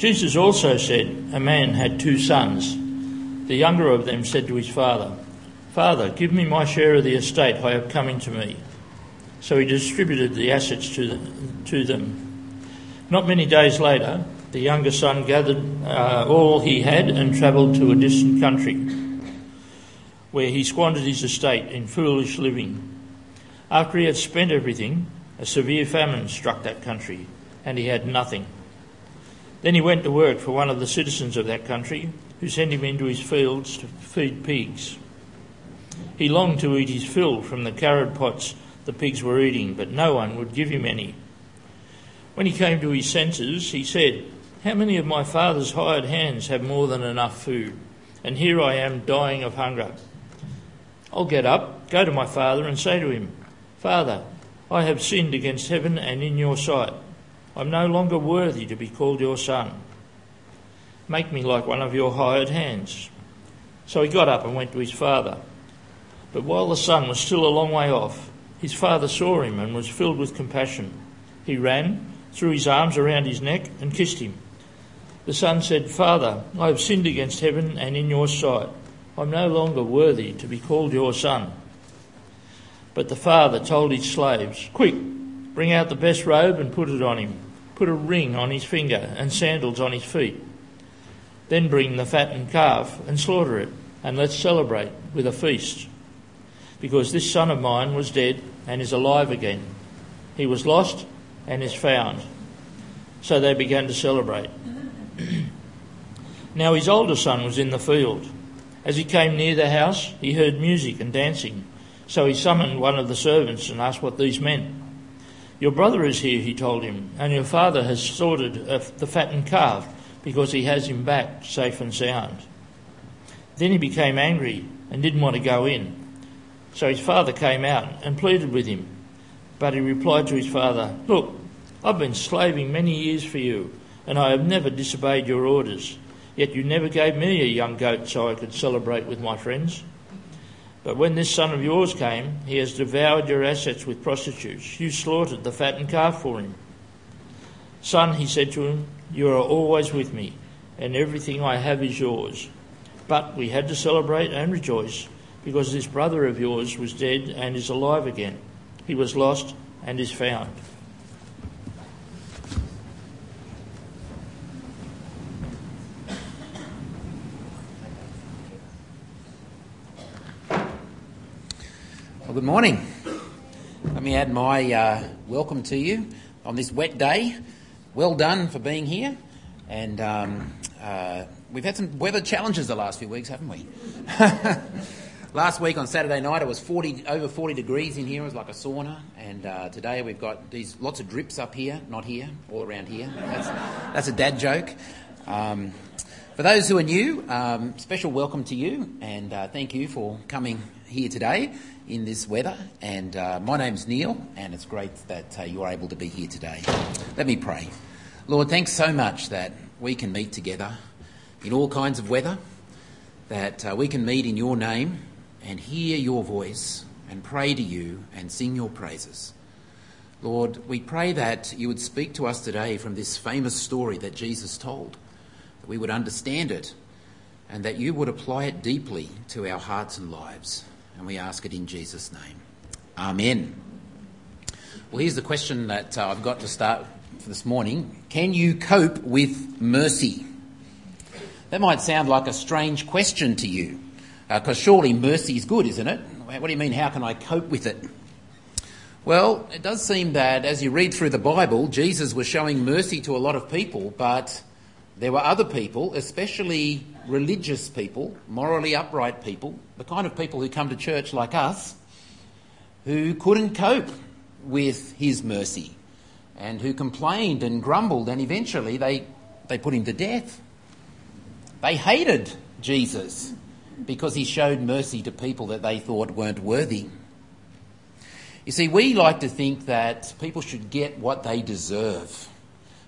Jesus also said, A man had two sons. The younger of them said to his father, Father, give me my share of the estate I have coming to me. So he distributed the assets to, to them. Not many days later, the younger son gathered uh, all he had and travelled to a distant country, where he squandered his estate in foolish living. After he had spent everything, a severe famine struck that country, and he had nothing. Then he went to work for one of the citizens of that country, who sent him into his fields to feed pigs. He longed to eat his fill from the carob pods the pigs were eating, but no one would give him any. When he came to his senses, he said, How many of my father's hired hands have more than enough food? And here I am dying of hunger. I'll get up, go to my father, and say to him, Father, I have sinned against heaven and in your sight. I'm no longer worthy to be called your son. Make me like one of your hired hands. So he got up and went to his father. But while the son was still a long way off, his father saw him and was filled with compassion. He ran, threw his arms around his neck, and kissed him. The son said, Father, I have sinned against heaven and in your sight. I'm no longer worthy to be called your son. But the father told his slaves, Quick, bring out the best robe and put it on him. Put a ring on his finger and sandals on his feet. Then bring the fattened calf and slaughter it, and let's celebrate with a feast. Because this son of mine was dead and is alive again. He was lost and is found. So they began to celebrate. now his older son was in the field. As he came near the house, he heard music and dancing. So he summoned one of the servants and asked what these meant. Your brother is here, he told him, and your father has slaughtered uh, the fattened calf because he has him back safe and sound. Then he became angry and didn't want to go in. So his father came out and pleaded with him. But he replied to his father, Look, I've been slaving many years for you, and I have never disobeyed your orders. Yet you never gave me a young goat so I could celebrate with my friends. But when this son of yours came, he has devoured your assets with prostitutes. You slaughtered the fattened calf for him. Son, he said to him, you are always with me, and everything I have is yours. But we had to celebrate and rejoice, because this brother of yours was dead and is alive again. He was lost and is found. Well, good morning. Let me add my uh, welcome to you on this wet day well done for being here. And um, uh, we've had some weather challenges the last few weeks, haven't we? last week on Saturday night, it was 40, over 40 degrees in here. It was like a sauna. And uh, today we've got these lots of drips up here, not here, all around here. That's, that's a dad joke. Um, for those who are new, um, special welcome to you, and uh, thank you for coming here today in this weather. And uh, my name's Neil, and it's great that uh, you're able to be here today. Let me pray. Lord, thanks so much that we can meet together in all kinds of weather, that uh, we can meet in your name and hear your voice and pray to you and sing your praises. Lord, we pray that you would speak to us today from this famous story that Jesus told, that we would understand it, and that you would apply it deeply to our hearts and lives. And we ask it in Jesus' name. Amen. Well, here's the question that uh, I've got to start for this morning. Can you cope with mercy? That might sound like a strange question to you, because uh, surely mercy is good, isn't it? What do you mean, how can I cope with it? Well, it does seem that as you read through the Bible, Jesus was showing mercy to a lot of people, but there were other people, especially religious people, morally upright people, the kind of people who come to church like us, who couldn't cope with his mercy and who complained and grumbled, and eventually they, they put him to death. They hated Jesus because he showed mercy to people that they thought weren't worthy. You see, we like to think that people should get what they deserve.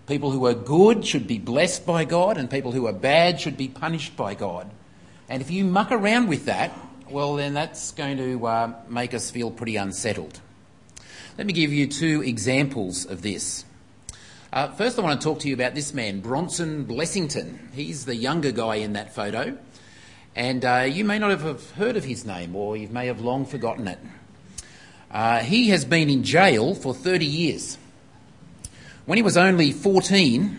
People who are good should be blessed by God, and people who are bad should be punished by God. And if you muck around with that, well, then that's going to uh, make us feel pretty unsettled. Let me give you two examples of this. Uh, first, I want to talk to you about this man, Bronson Blessington. He's the younger guy in that photo, and uh, you may not have heard of his name, or you may have long forgotten it. Uh, he has been in jail for 30 years. When he was only 14,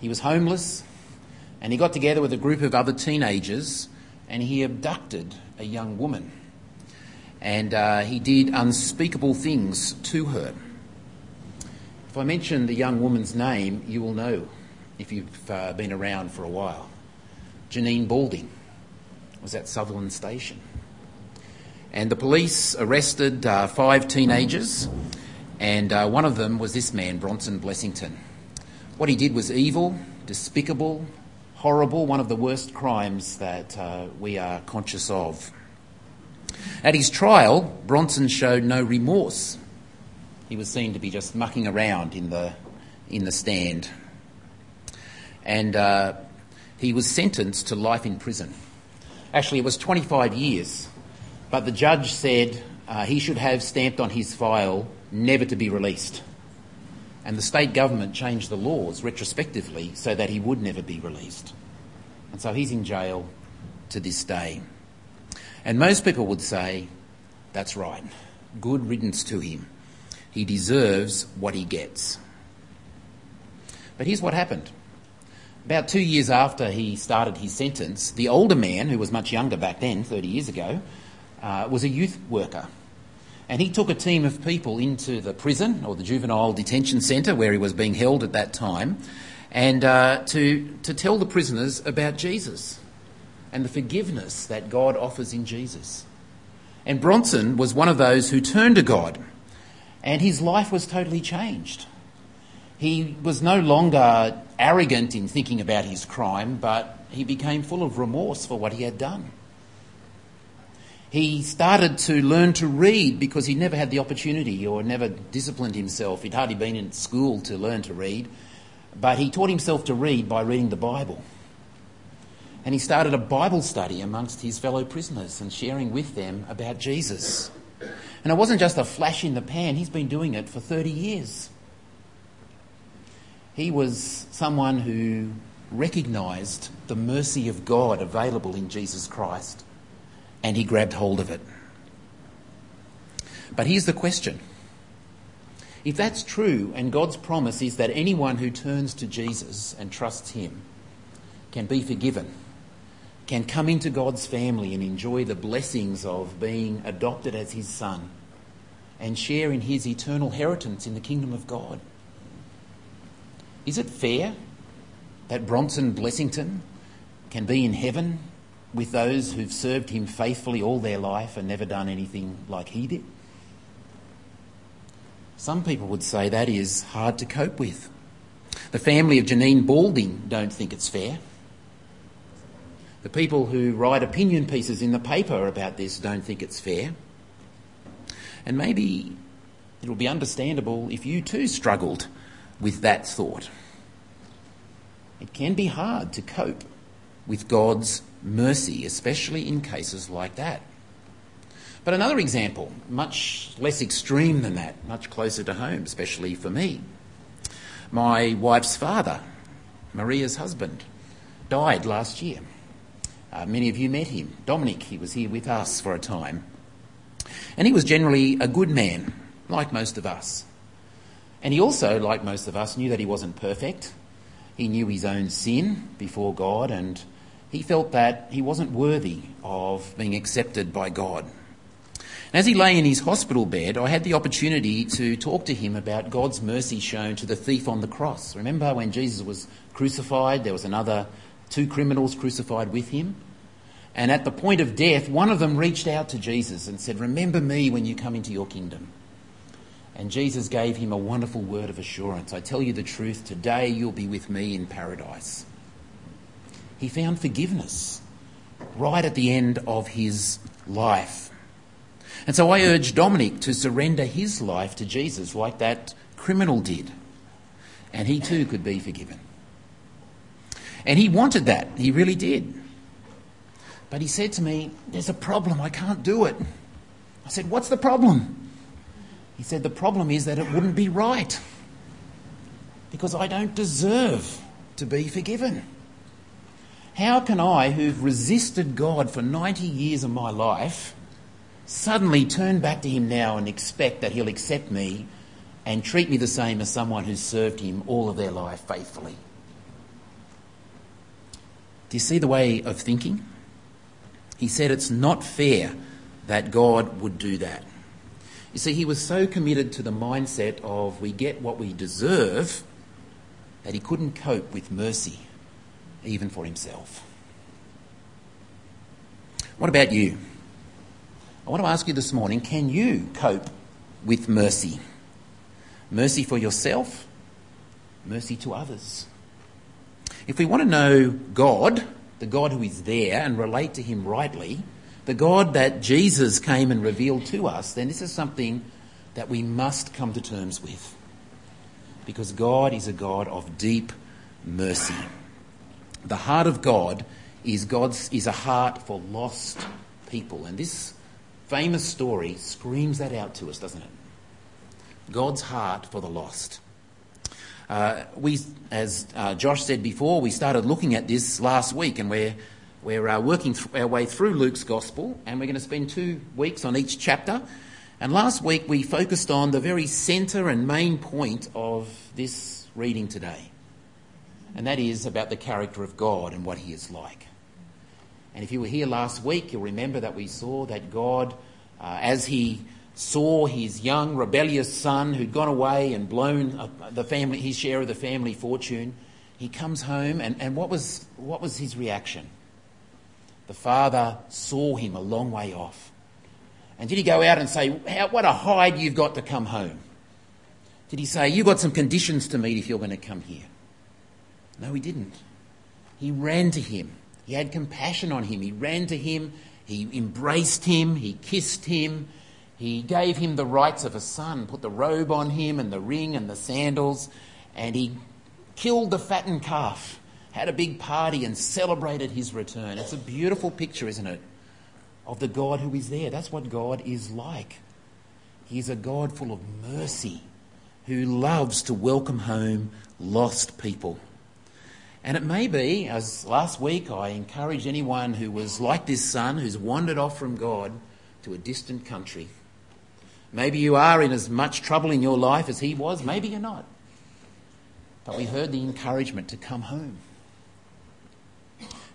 he was homeless, and he got together with a group of other teenagers and he abducted a young woman. And uh, he did unspeakable things to her. If I mention the young woman's name, you will know if you've uh, been around for a while. Janine Balding was at Sutherland Station. And the police arrested uh, five teenagers, and uh, one of them was this man, Bronson Blessington. What he did was evil, despicable, horrible, one of the worst crimes that uh, we are conscious of. At his trial, Bronson showed no remorse. He was seen to be just mucking around in the, in the stand. And uh, he was sentenced to life in prison. Actually, it was 25 years, but the judge said uh, he should have stamped on his file never to be released and the state government changed the laws retrospectively so that he would never be released. And so he's in jail to this day. And most people would say, that's right, good riddance to him. He deserves what he gets. But here's what happened. About two years after he started his sentence, the older man, who was much younger back then, 30 years ago, uh, was a youth worker and he took a team of people into the prison or the juvenile detention centre where he was being held at that time and uh, to, to tell the prisoners about Jesus and the forgiveness that God offers in Jesus. And Bronson was one of those who turned to God and his life was totally changed. He was no longer arrogant in thinking about his crime, but he became full of remorse for what he had done. He started to learn to read because he never had the opportunity or never disciplined himself. He'd hardly been in school to learn to read, but he taught himself to read by reading the Bible. And he started a Bible study amongst his fellow prisoners and sharing with them about Jesus. And it wasn't just a flash in the pan, he's been doing it for 30 years. He was someone who recognised the mercy of God available in Jesus Christ and he grabbed hold of it. But here's the question. If that's true, and God's promise is that anyone who turns to Jesus and trusts him can be forgiven, can come into God's family and enjoy the blessings of being adopted as his son, and share in his eternal inheritance in the kingdom of God. Is it fair that Bronson Blessington can be in heaven with those who've served him faithfully all their life and never done anything like he did? Some people would say that is hard to cope with. The family of Janine Balding don't think it's fair. The people who write opinion pieces in the paper about this don't think it's fair. And maybe it'll be understandable if you too struggled with that thought. It can be hard to cope with God's mercy, especially in cases like that. But another example, much less extreme than that, much closer to home, especially for me. My wife's father, Maria's husband, died last year. Uh, many of you met him. Dominic, he was here with us for a time. And he was generally a good man, like most of us. And he also, like most of us, knew that he wasn't perfect. He knew his own sin before God and he felt that he wasn't worthy of being accepted by God. And as he lay in his hospital bed, I had the opportunity to talk to him about God's mercy shown to the thief on the cross. Remember when Jesus was crucified, there was another two criminals crucified with him? And at the point of death, one of them reached out to Jesus and said, Remember me when you come into your kingdom. And Jesus gave him a wonderful word of assurance. I tell you the truth, today you'll be with me in paradise he found forgiveness right at the end of his life. And so I urge Dominic to surrender his life to Jesus like that criminal did. And he too could be forgiven. And he wanted that. He really did. But he said to me, There's a problem. I can't do it. I said, What's the problem? He said, The problem is that it wouldn't be right. because I don't deserve to be forgiven. How can I, who've resisted God for 90 years of my life, suddenly turn back to Him now and expect that He'll accept me and treat me the same as someone who's served Him all of their life faithfully? Do you see the way of thinking? He said it's not fair that God would do that. You see, he was so committed to the mindset of we get what we deserve that he couldn't cope with mercy, even for himself. What about you? I want to ask you this morning can you cope with mercy? Mercy for yourself, mercy to others. If we want to know God, the God who is there, and relate to him rightly, the God that Jesus came and revealed to us, then this is something that we must come to terms with. Because God is a God of deep mercy. The heart of God is God's is a heart for lost people. And this famous story screams that out to us, doesn't it? God's heart for the lost. Uh, we, as uh, Josh said before, we started looking at this last week, and we're we're uh, working th- our way through Luke's Gospel, and we're going to spend two weeks on each chapter. And last week we focused on the very centre and main point of this reading today, and that is about the character of God and what He is like. And if you were here last week, you'll remember that we saw that God, uh, as He saw his young rebellious son who'd gone away and blown the family, his share of the family fortune, he comes home, and, and what, was, what was his reaction? The father saw him a long way off. And did he go out and say, What a hide you've got to come home? Did he say, You've got some conditions to meet if you're going to come here? No, he didn't. He ran to him. He had compassion on him. He ran to him. He embraced him. He kissed him. He gave him the rights of a son, put the robe on him and the ring and the sandals, and he killed the fattened calf had a big party and celebrated his return. It's a beautiful picture, isn't it? Of the God who is there. That's what God is like. He's a God full of mercy who loves to welcome home lost people. And it may be, as last week I encouraged anyone who was like this son, who's wandered off from God to a distant country. Maybe you are in as much trouble in your life as he was, maybe you're not. But we heard the encouragement to come home.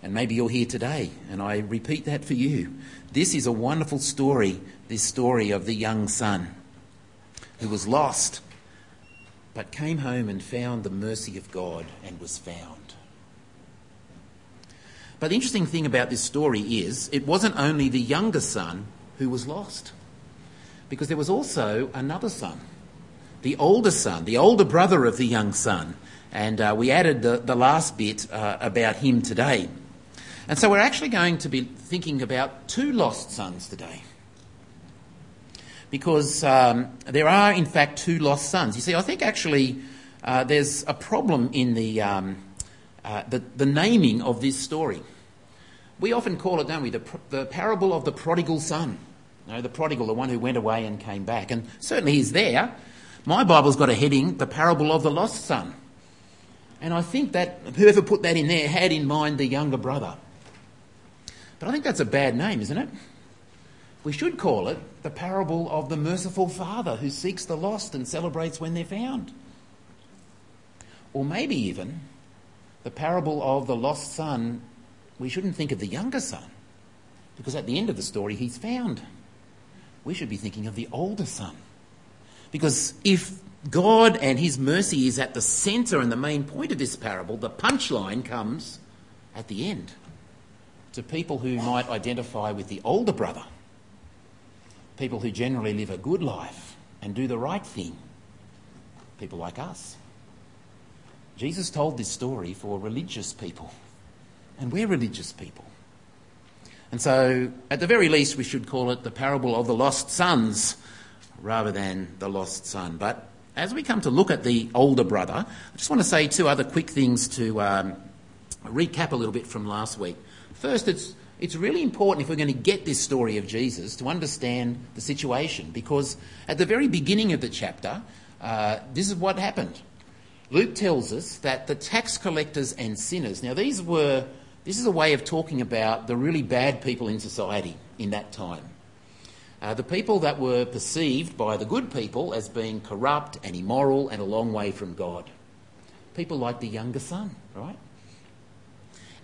And maybe you're here today, and I repeat that for you. This is a wonderful story, this story of the young son who was lost, but came home and found the mercy of God and was found. But the interesting thing about this story is it wasn't only the younger son who was lost, because there was also another son, the older son, the older brother of the young son. And uh, we added the, the last bit uh, about him today. And so we're actually going to be thinking about two lost sons today. Because um, there are, in fact, two lost sons. You see, I think actually uh, there's a problem in the, um, uh, the, the, naming of this story. We often call it, don't we, the, the parable of the prodigal son. You know, the prodigal, the one who went away and came back. And certainly he's there. My Bible's got a heading, the parable of the lost son. And I think that whoever put that in there had in mind the younger brother. But I think that's a bad name, isn't it? We should call it the parable of the merciful father who seeks the lost and celebrates when they're found. Or maybe even the parable of the lost son, we shouldn't think of the younger son, because at the end of the story he's found. We should be thinking of the older son. Because if God and his mercy is at the centre and the main point of this parable, the punchline comes at the end to people who might identify with the older brother, people who generally live a good life and do the right thing, people like us. Jesus told this story for religious people, and we're religious people. And so, at the very least, we should call it the parable of the lost sons rather than the lost son. But as we come to look at the older brother, I just want to say two other quick things to um, recap a little bit from last week. First, it's, it's really important if we're going to get this story of Jesus to understand the situation because at the very beginning of the chapter, uh, this is what happened. Luke tells us that the tax collectors and sinners, now these were, this is a way of talking about the really bad people in society in that time. Uh, the people that were perceived by the good people as being corrupt and immoral and a long way from God. People like the younger son, right?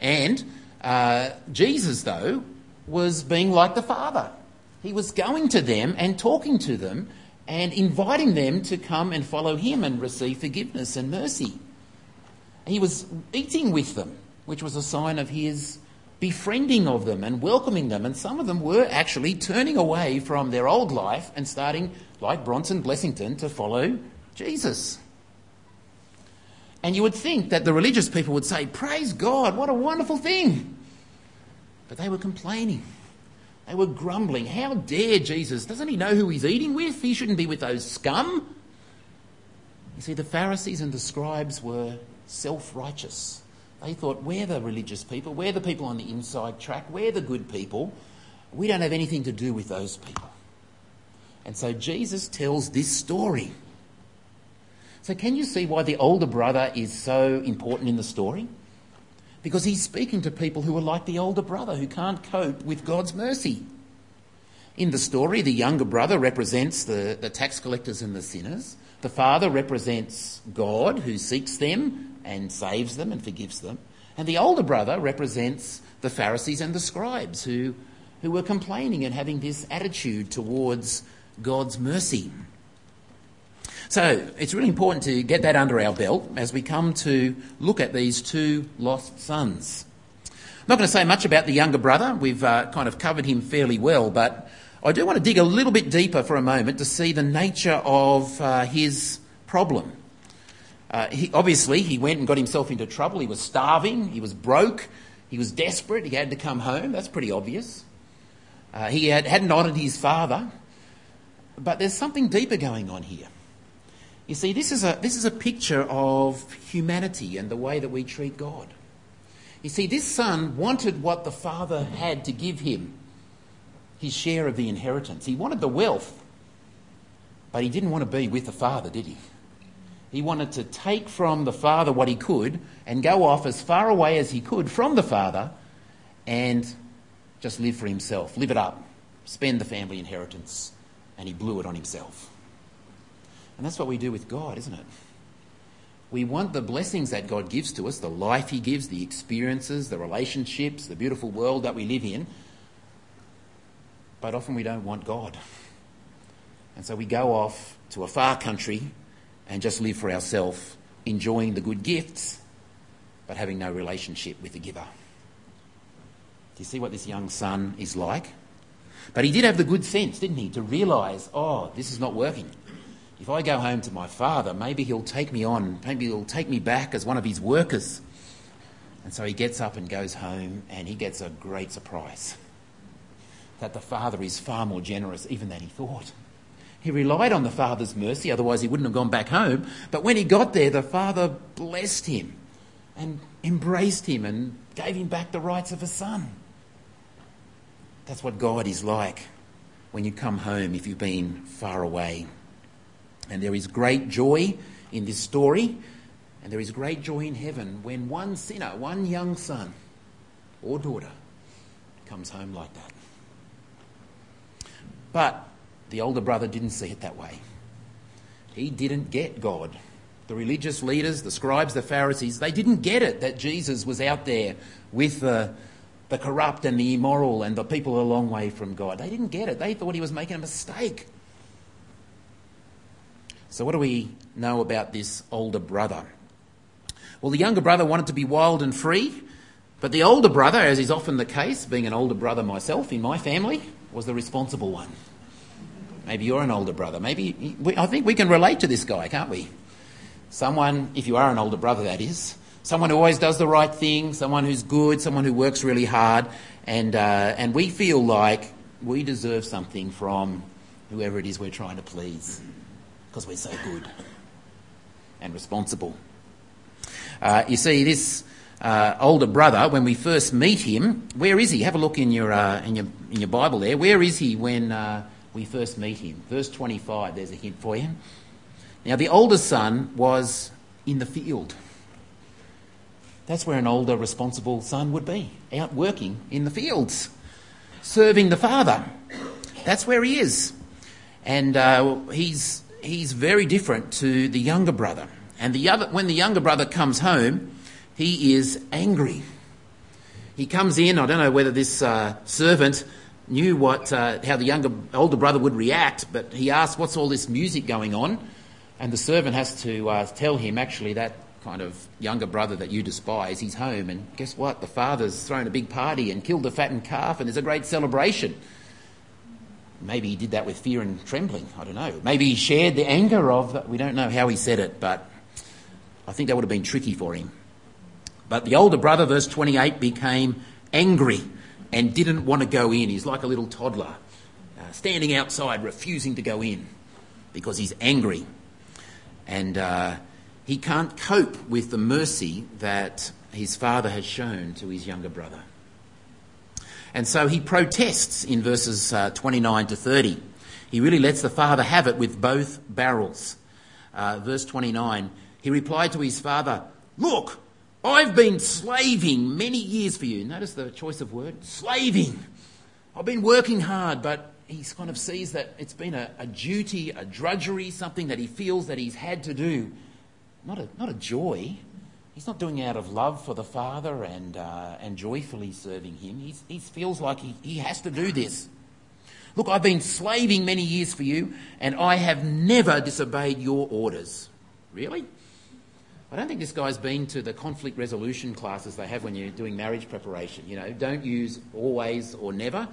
And uh, Jesus, though, was being like the Father. He was going to them and talking to them and inviting them to come and follow him and receive forgiveness and mercy. He was eating with them, which was a sign of his befriending of them and welcoming them. And some of them were actually turning away from their old life and starting, like Bronson Blessington, to follow Jesus. And you would think that the religious people would say, Praise God, what a wonderful thing. But they were complaining. They were grumbling. How dare Jesus? Doesn't he know who he's eating with? He shouldn't be with those scum. You see, the Pharisees and the scribes were self righteous. They thought, we're the religious people, we're the people on the inside track, we're the good people. We don't have anything to do with those people. And so Jesus tells this story. So, can you see why the older brother is so important in the story? Because he's speaking to people who are like the older brother who can't cope with God's mercy. In the story, the younger brother represents the, the tax collectors and the sinners. The father represents God who seeks them and saves them and forgives them. And the older brother represents the Pharisees and the scribes who, who were complaining and having this attitude towards God's mercy. So it's really important to get that under our belt as we come to look at these two lost sons. I'm not going to say much about the younger brother. We've uh, kind of covered him fairly well, but I do want to dig a little bit deeper for a moment to see the nature of uh, his problem. Uh, he, obviously, he went and got himself into trouble. He was starving, he was broke, he was desperate, he had to come home. That's pretty obvious. Uh, he had, hadn't honoured his father. But there's something deeper going on here. You see, this is, a, this is a picture of humanity and the way that we treat God. You see, this son wanted what the father had to give him his share of the inheritance. He wanted the wealth, but he didn't want to be with the father, did he? He wanted to take from the father what he could and go off as far away as he could from the father and just live for himself, live it up, spend the family inheritance, and he blew it on himself. And that's what we do with God, isn't it? We want the blessings that God gives to us, the life He gives, the experiences, the relationships, the beautiful world that we live in. But often we don't want God. And so we go off to a far country and just live for ourselves, enjoying the good gifts, but having no relationship with the giver. Do you see what this young son is like? But he did have the good sense, didn't he, to realise, oh, this is not working if I go home to my father, maybe he'll take me on, maybe he'll take me back as one of his workers. And so he gets up and goes home, and he gets a great surprise that the father is far more generous even than he thought. He relied on the father's mercy, otherwise, he wouldn't have gone back home. But when he got there, the father blessed him and embraced him and gave him back the rights of a son. That's what God is like when you come home if you've been far away. And there is great joy in this story, and there is great joy in heaven when one sinner, one young son or daughter, comes home like that. But the older brother didn't see it that way. He didn't get God. The religious leaders, the scribes, the Pharisees, they didn't get it that Jesus was out there with the, the corrupt and the immoral and the people a long way from God. They didn't get it. They thought he was making a mistake. So, what do we know about this older brother? Well, the younger brother wanted to be wild and free, but the older brother, as is often the case, being an older brother myself in my family, was the responsible one. Maybe you're an older brother. Maybe I think we can relate to this guy, can't we? Someone, if you are an older brother, that is, someone who always does the right thing, someone who's good, someone who works really hard, and uh, and we feel like we deserve something from whoever it is we're trying to please because we're so good and responsible. Uh, you see, this uh, older brother, when we first meet him, where is he? Have a look in your, uh, in your, in your Bible there. Where is he when uh, we first meet him? Verse 25, there's a hint for you. Now, the older son was in the field. That's where an older, responsible son would be, out working in the fields, serving the father. That's where he is. And uh, he's, he's very different to the younger brother. And the other, when the younger brother comes home, he is angry. He comes in, I don't know whether this uh, servant knew what, uh, how the younger, older brother would react, but he asks, What's all this music going on? And the servant has to uh, tell him, actually, that kind of younger brother that you despise, he's home. And guess what? The father's thrown a big party and killed a fattened calf, and there's a great celebration. Maybe he did that with fear and trembling. I don't know. Maybe he shared the anger of, we don't know how he said it, but I think that would have been tricky for him. But the older brother, verse 28, became angry and didn't want to go in. He's like a little toddler, uh, standing outside, refusing to go in because he's angry. And uh, he can't cope with the mercy that his father has shown to his younger brother. And so he protests in verses uh, 29 to 30. He really lets the father have it with both barrels. Uh, verse 29 he replied to his father, Look, I've been slaving many years for you. Notice the choice of word slaving. I've been working hard, but he kind of sees that it's been a, a, duty, a drudgery, something that he feels that he's had to do. Not a, not a joy. He's not doing it out of love for the Father and, uh, and joyfully serving him. He's, he feels like he, he has to do this. Look, I've been slaving many years for you, and I have never disobeyed your orders. Really? I don't think this guy's been to the conflict resolution classes they have when you're doing marriage preparation. You know, don't use always or never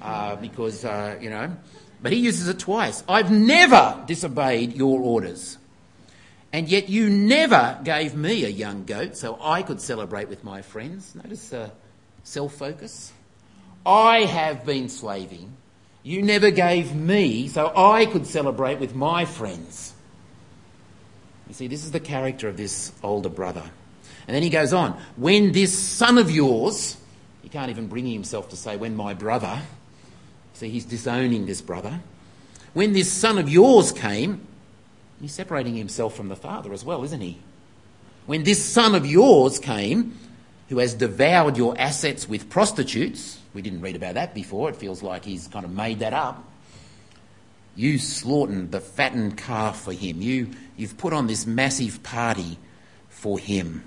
uh, because, uh, you know, but he uses it twice. I've never disobeyed your orders. And yet you never gave me a young goat so I could celebrate with my friends. Notice uh, self focus. I have been slaving. You never gave me so I could celebrate with my friends. You see, this is the character of this older brother. And then he goes on, when this son of yours, he can't even bring himself to say, when my brother, see, he's disowning this brother. When this son of yours came, he's separating himself from the father as well, isn't he? When this son of yours came, who has devoured your assets with prostitutes, we didn't read about that before, it feels like he's kind of made that up. You slaughtered the fattened calf for him. You, you've put on this massive party for him.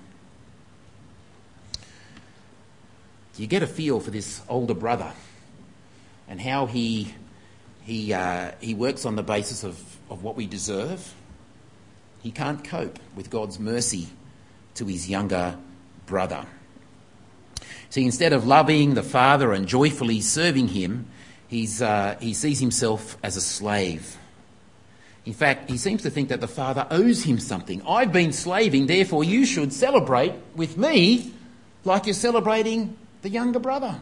You get a feel for this older brother and how he, he, uh, he works on the basis of, of what we deserve? He can't cope with God's mercy to his younger brother. See, instead of loving the Father and joyfully serving him, he's, uh, he sees himself as a slave. In fact, he seems to think that the father owes him something. I've been slaving, therefore you should celebrate with me like you're celebrating the younger brother.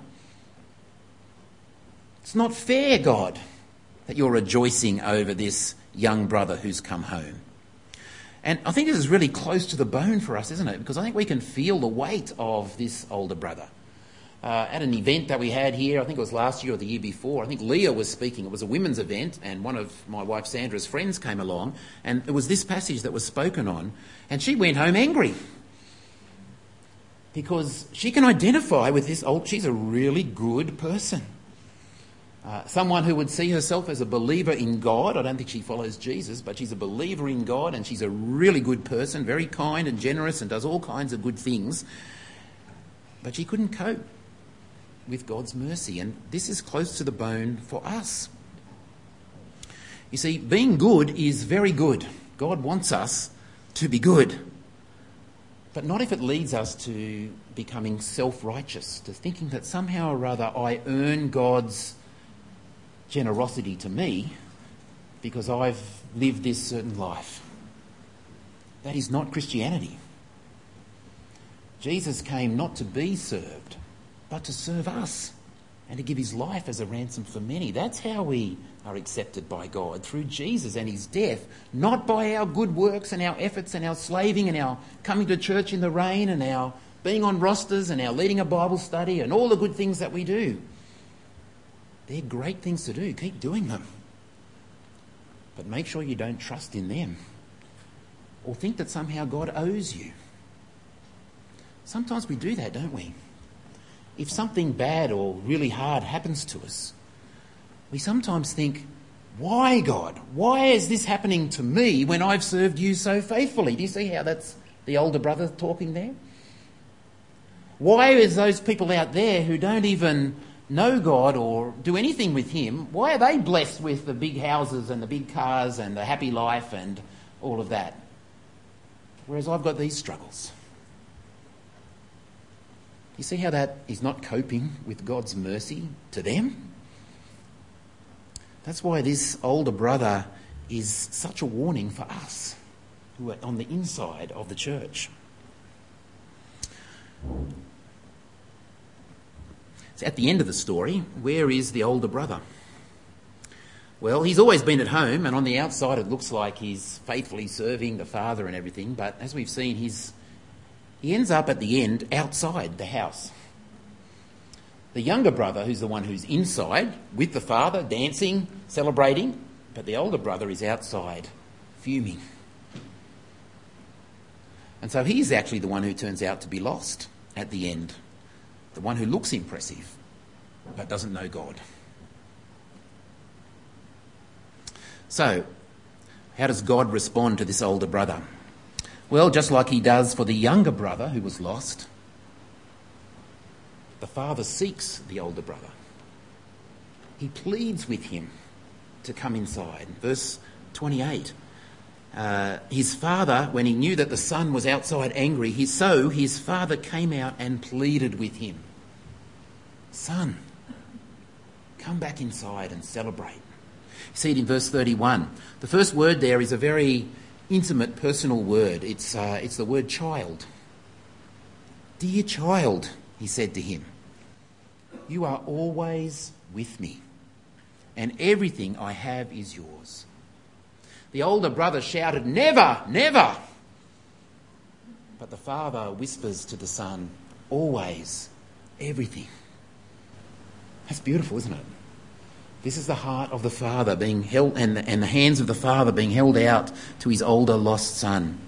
It's not fair, God, that you're rejoicing over this young brother who's come home. And I think this is really close to the bone for us, isn't it? Because I think we can feel the weight of this older brother uh, at an event that we had here, I think it was last year or the year before. I think Leah was speaking. It was a women's event, and one of my wife Sandra's friends came along, and it was this passage that was spoken on, and she went home angry because she can identify with this old. She's a really good person. Uh, someone who would see herself as a believer in God. I don't think she follows Jesus, but she's a believer in God and she's a really good person, very kind and generous and does all kinds of good things. But she couldn't cope with God's mercy. And this is close to the bone for us. You see, being good is very good. God wants us to be good. But not if it leads us to becoming self righteous, to thinking that somehow or other I earn God's generosity to me because I've lived this certain life. That is not Christianity. Jesus came not to be served, but to serve us and to give his life as a ransom for many. That's how we are accepted by God, through Jesus and his death, not by our good works and our efforts and our slaving and our coming to church in the rain and our being on rosters and our leading a Bible study and all the good things that we do. They're great things to do. Keep doing them. But make sure you don't trust in them. or think that somehow God owes you. Sometimes we do that, don't we? If something bad or really hard happens to us, we sometimes think, why, God? Why is this happening to me when I've served you so faithfully? Do you see how that's the older brother talking there? Why is those people out there who don't even know God or do anything with Him, why are they blessed with the big houses and the big cars and the happy life and all of that? Whereas I've got these struggles. You see how that is not coping with God's mercy to them? That's why this older brother is such a warning for us who are on the inside of the church. So at the end of the story, where is the older brother? Well, he's always been at home, and on the outside it looks like he's faithfully serving the father and everything, but as we've seen, he's, he ends up at the end outside the house. The younger brother, who's the one who's inside with the father, dancing, celebrating, but the older brother is outside, fuming. And so he's actually the one who turns out to be lost at the end the one who looks impressive but doesn't know God. So, how does God respond to this older brother? Well, just like he does for the younger brother who was lost, the father seeks the older brother. He pleads with him to come inside. Verse 28. Uh, his father, when he knew that the son was outside angry, he, so his father came out and pleaded with him. Son, come back inside and celebrate. See it in verse 31. The first word there is a very intimate, personal word. It's, uh, it's the word child. Dear child, he said to him, you are always with me, and everything I have is yours. The older brother shouted, Never, never! But the father whispers to the son, Always, everything. That's beautiful, isn't it? This is the heart of the Father being held, and the, and the hands of the Father being held out to his older lost son.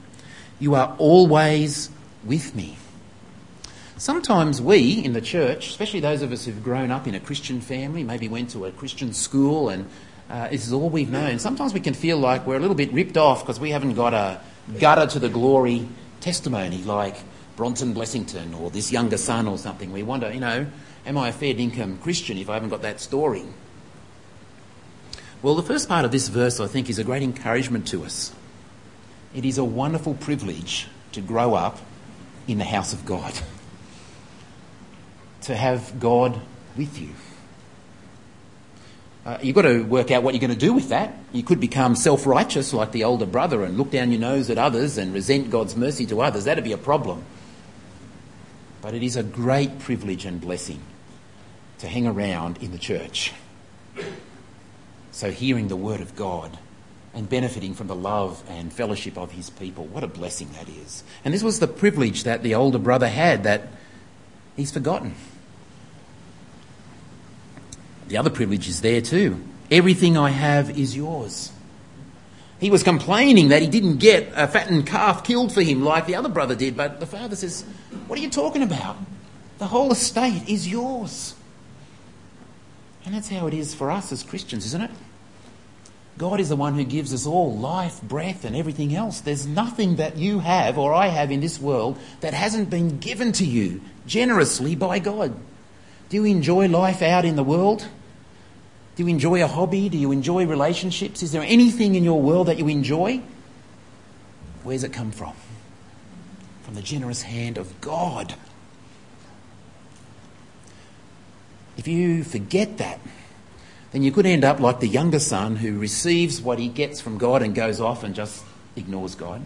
You are always with me. Sometimes we in the church, especially those of us who've grown up in a Christian family, maybe went to a Christian school and uh, this is all we've known, sometimes we can feel like we're a little bit ripped off because we haven't got a gutter to the glory testimony like Bronson Blessington or this younger son or something. We wonder, you know, Am I a fair income Christian if I haven't got that story? Well, the first part of this verse, I think, is a great encouragement to us. It is a wonderful privilege to grow up in the house of God, to have God with you. Uh, you've got to work out what you're going to do with that. You could become self righteous like the older brother and look down your nose at others and resent God's mercy to others. That'd be a problem. But it is a great privilege and blessing to hang around in the church. So, hearing the word of God and benefiting from the love and fellowship of his people, what a blessing that is. And this was the privilege that the older brother had that he's forgotten. The other privilege is there too. Everything I have is yours. He was complaining that he didn't get a fattened calf killed for him like the other brother did, but the father says, What are you talking about? The whole estate is yours. And that's how it is for us as Christians, isn't it? God is the one who gives us all life, breath, and everything else. There's nothing that you have or I have in this world that hasn't been given to you generously by God. Do you enjoy life out in the world? Do you enjoy a hobby? Do you enjoy relationships? Is there anything in your world that you enjoy? Where's it come from? From the generous hand of God. If you forget that, then you could end up like the younger son who receives what he gets from God and goes off and just ignores God.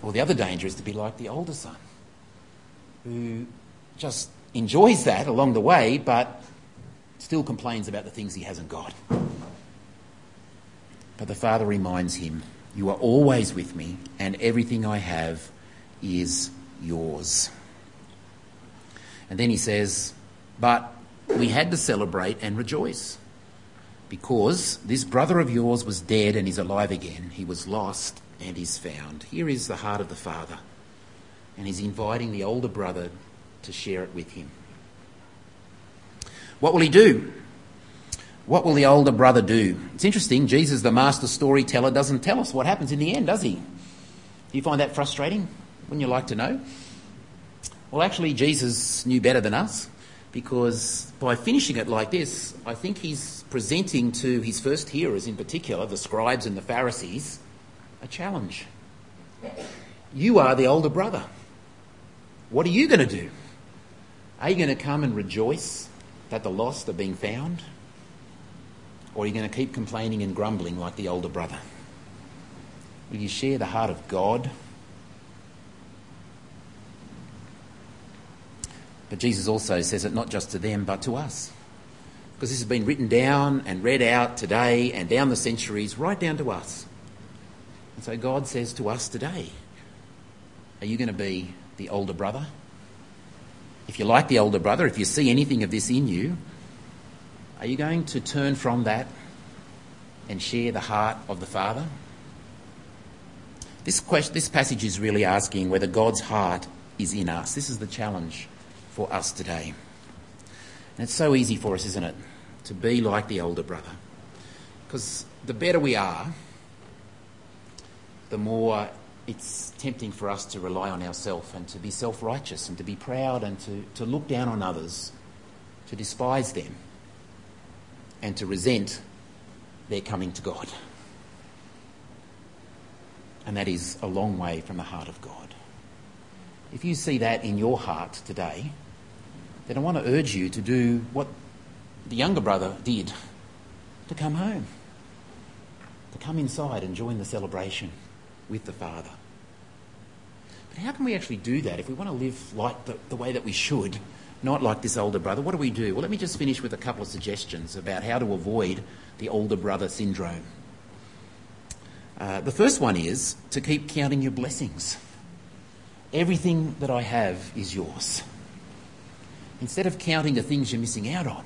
Or the other danger is to be like the older son who just enjoys that along the way but still complains about the things he hasn't got. But the father reminds him, You are always with me, and everything I have is yours. And then he says, but we had to celebrate and rejoice because this brother of yours was dead and is alive again. He was lost and is found. Here is the heart of the Father, and he's inviting the older brother to share it with him. What will he do? What will the older brother do? It's interesting, Jesus, the master storyteller, doesn't tell us what happens in the end, does he? Do you find that frustrating? Wouldn't you like to know? Well, actually, Jesus knew better than us because by finishing it like this, I think he's presenting to his first hearers, in particular, the scribes and the Pharisees, a challenge. You are the older brother. What are you going to do? Are you going to come and rejoice that the lost are being found? Or are you going to keep complaining and grumbling like the older brother? Will you share the heart of God? But Jesus also says it not just to them, but to us. Because this has been written down and read out today and down the centuries, right down to us. And so God says to us today, Are you going to be the older brother? If you like the older brother, if you see anything of this in you, are you going to turn from that and share the heart of the Father? This, question, this passage is really asking whether God's heart is in us. This is the challenge for us today. And it's so easy for us, isn't it, to be like the older brother? Because the better we are, the more it's tempting for us to rely on ourselves and to be self righteous and to be proud and to, to look down on others, to despise them and to resent their coming to God. And that is a long way from the heart of God. If you see that in your heart today, then I want to urge you to do what the younger brother did to come home, to come inside and join the celebration with the Father. But how can we actually do that if we want to live like the, the way that we should? not like this older brother. What do we do? Well, let me just finish with a couple of suggestions about how to avoid the older brother syndrome. Uh, the first one is to keep counting your blessings. Everything that I have is yours. Instead of counting the things you're missing out on,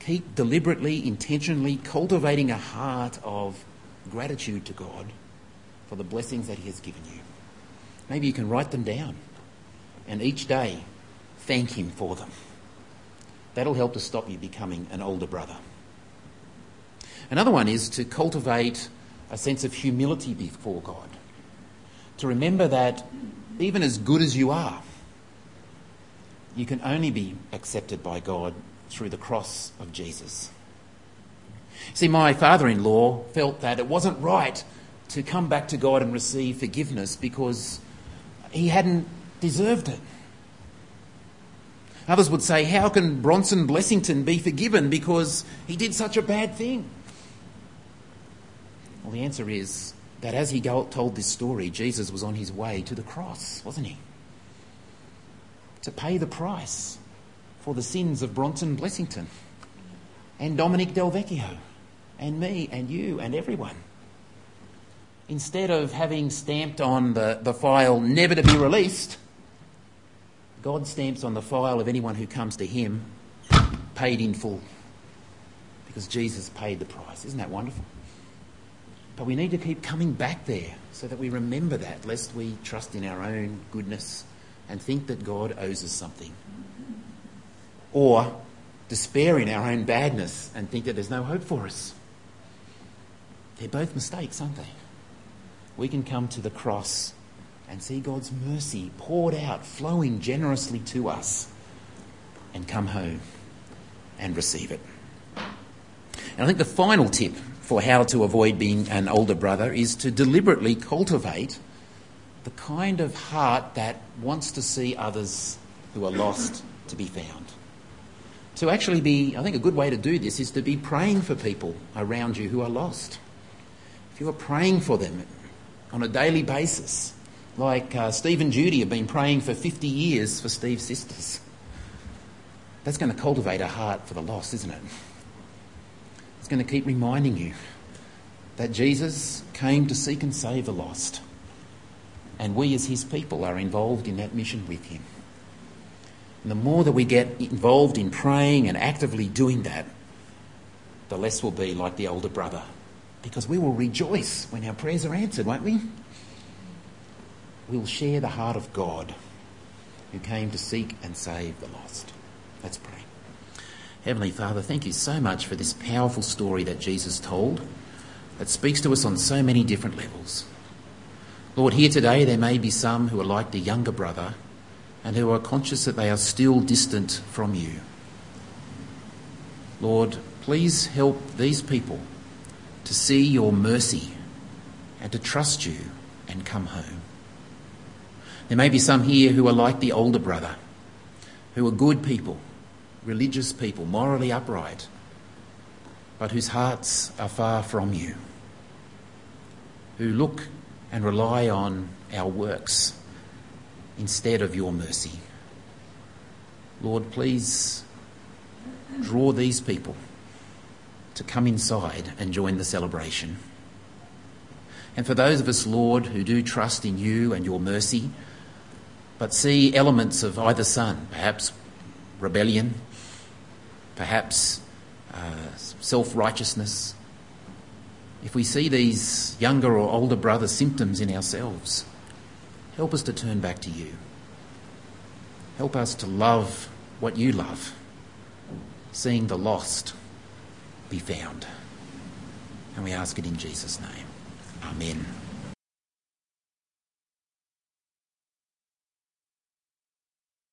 keep deliberately, intentionally cultivating a heart of gratitude to God for the blessings that He has given you. Maybe you can write them down and each day thank Him for them. That'll help to stop you becoming an older brother. Another one is to cultivate a sense of humility before God. To remember that even as good as you are, you can only be accepted by God through the cross of Jesus. See, my father in law felt that it wasn't right to come back to God and receive forgiveness because he hadn't deserved it. Others would say, How can Bronson Blessington be forgiven because he did such a bad thing? Well, the answer is that as he told this story, Jesus was on his way to the cross, wasn't he? To pay the price for the sins of Bronson Blessington and Dominic Delvecchio and me and you and everyone. Instead of having stamped on the, the file never to be released, God stamps on the file of anyone who comes to Him paid in full because Jesus paid the price. Isn't that wonderful? But we need to keep coming back there so that we remember that, lest we trust in our own goodness and think that God owes us something. Or despair in our own badness and think that there's no hope for us. They're both mistakes, aren't they? We can come to the cross and see God's mercy poured out, flowing generously to us, and come home and receive it. And I think the final tip for how to avoid being an older brother is to deliberately cultivate the kind of heart that wants to see others who are lost to be found. To actually be, I think a good way to do this is to be praying for people around you who are lost. If you are praying for them on a daily basis, like uh, Steve and Judy have been praying for 50 years for Steve's sisters. That's going to cultivate a heart for the lost, isn't it? It's going to keep reminding you that Jesus came to seek and save the lost. And we, as his people, are involved in that mission with him. And the more that we get involved in praying and actively doing that, the less we'll be like the older brother because we will rejoice when our prayers are answered, won't we? We'll share the heart of God who came to seek and save the lost. Let's pray. Heavenly Father, thank you so much for this powerful story that Jesus told that speaks to us on so many different levels. Lord, here today there may be some who are like the younger brother and who are conscious that they are still distant from you. Lord, please help these people to see your mercy and to trust you and come home. There may be some here who are like the older brother, who are good people, religious people, morally upright, but whose hearts are far from you, who look and rely on our works instead of your mercy. Lord, please draw these people to come inside and join the celebration. And for those of us, Lord, who do trust in you and your mercy, but see elements of either son, perhaps rebellion, perhaps uh, self righteousness, if we see these younger or older brother symptoms in ourselves, help us to turn back to you. Help us to love what you love, seeing the lost be found. And we ask it in Jesus' name. Amen.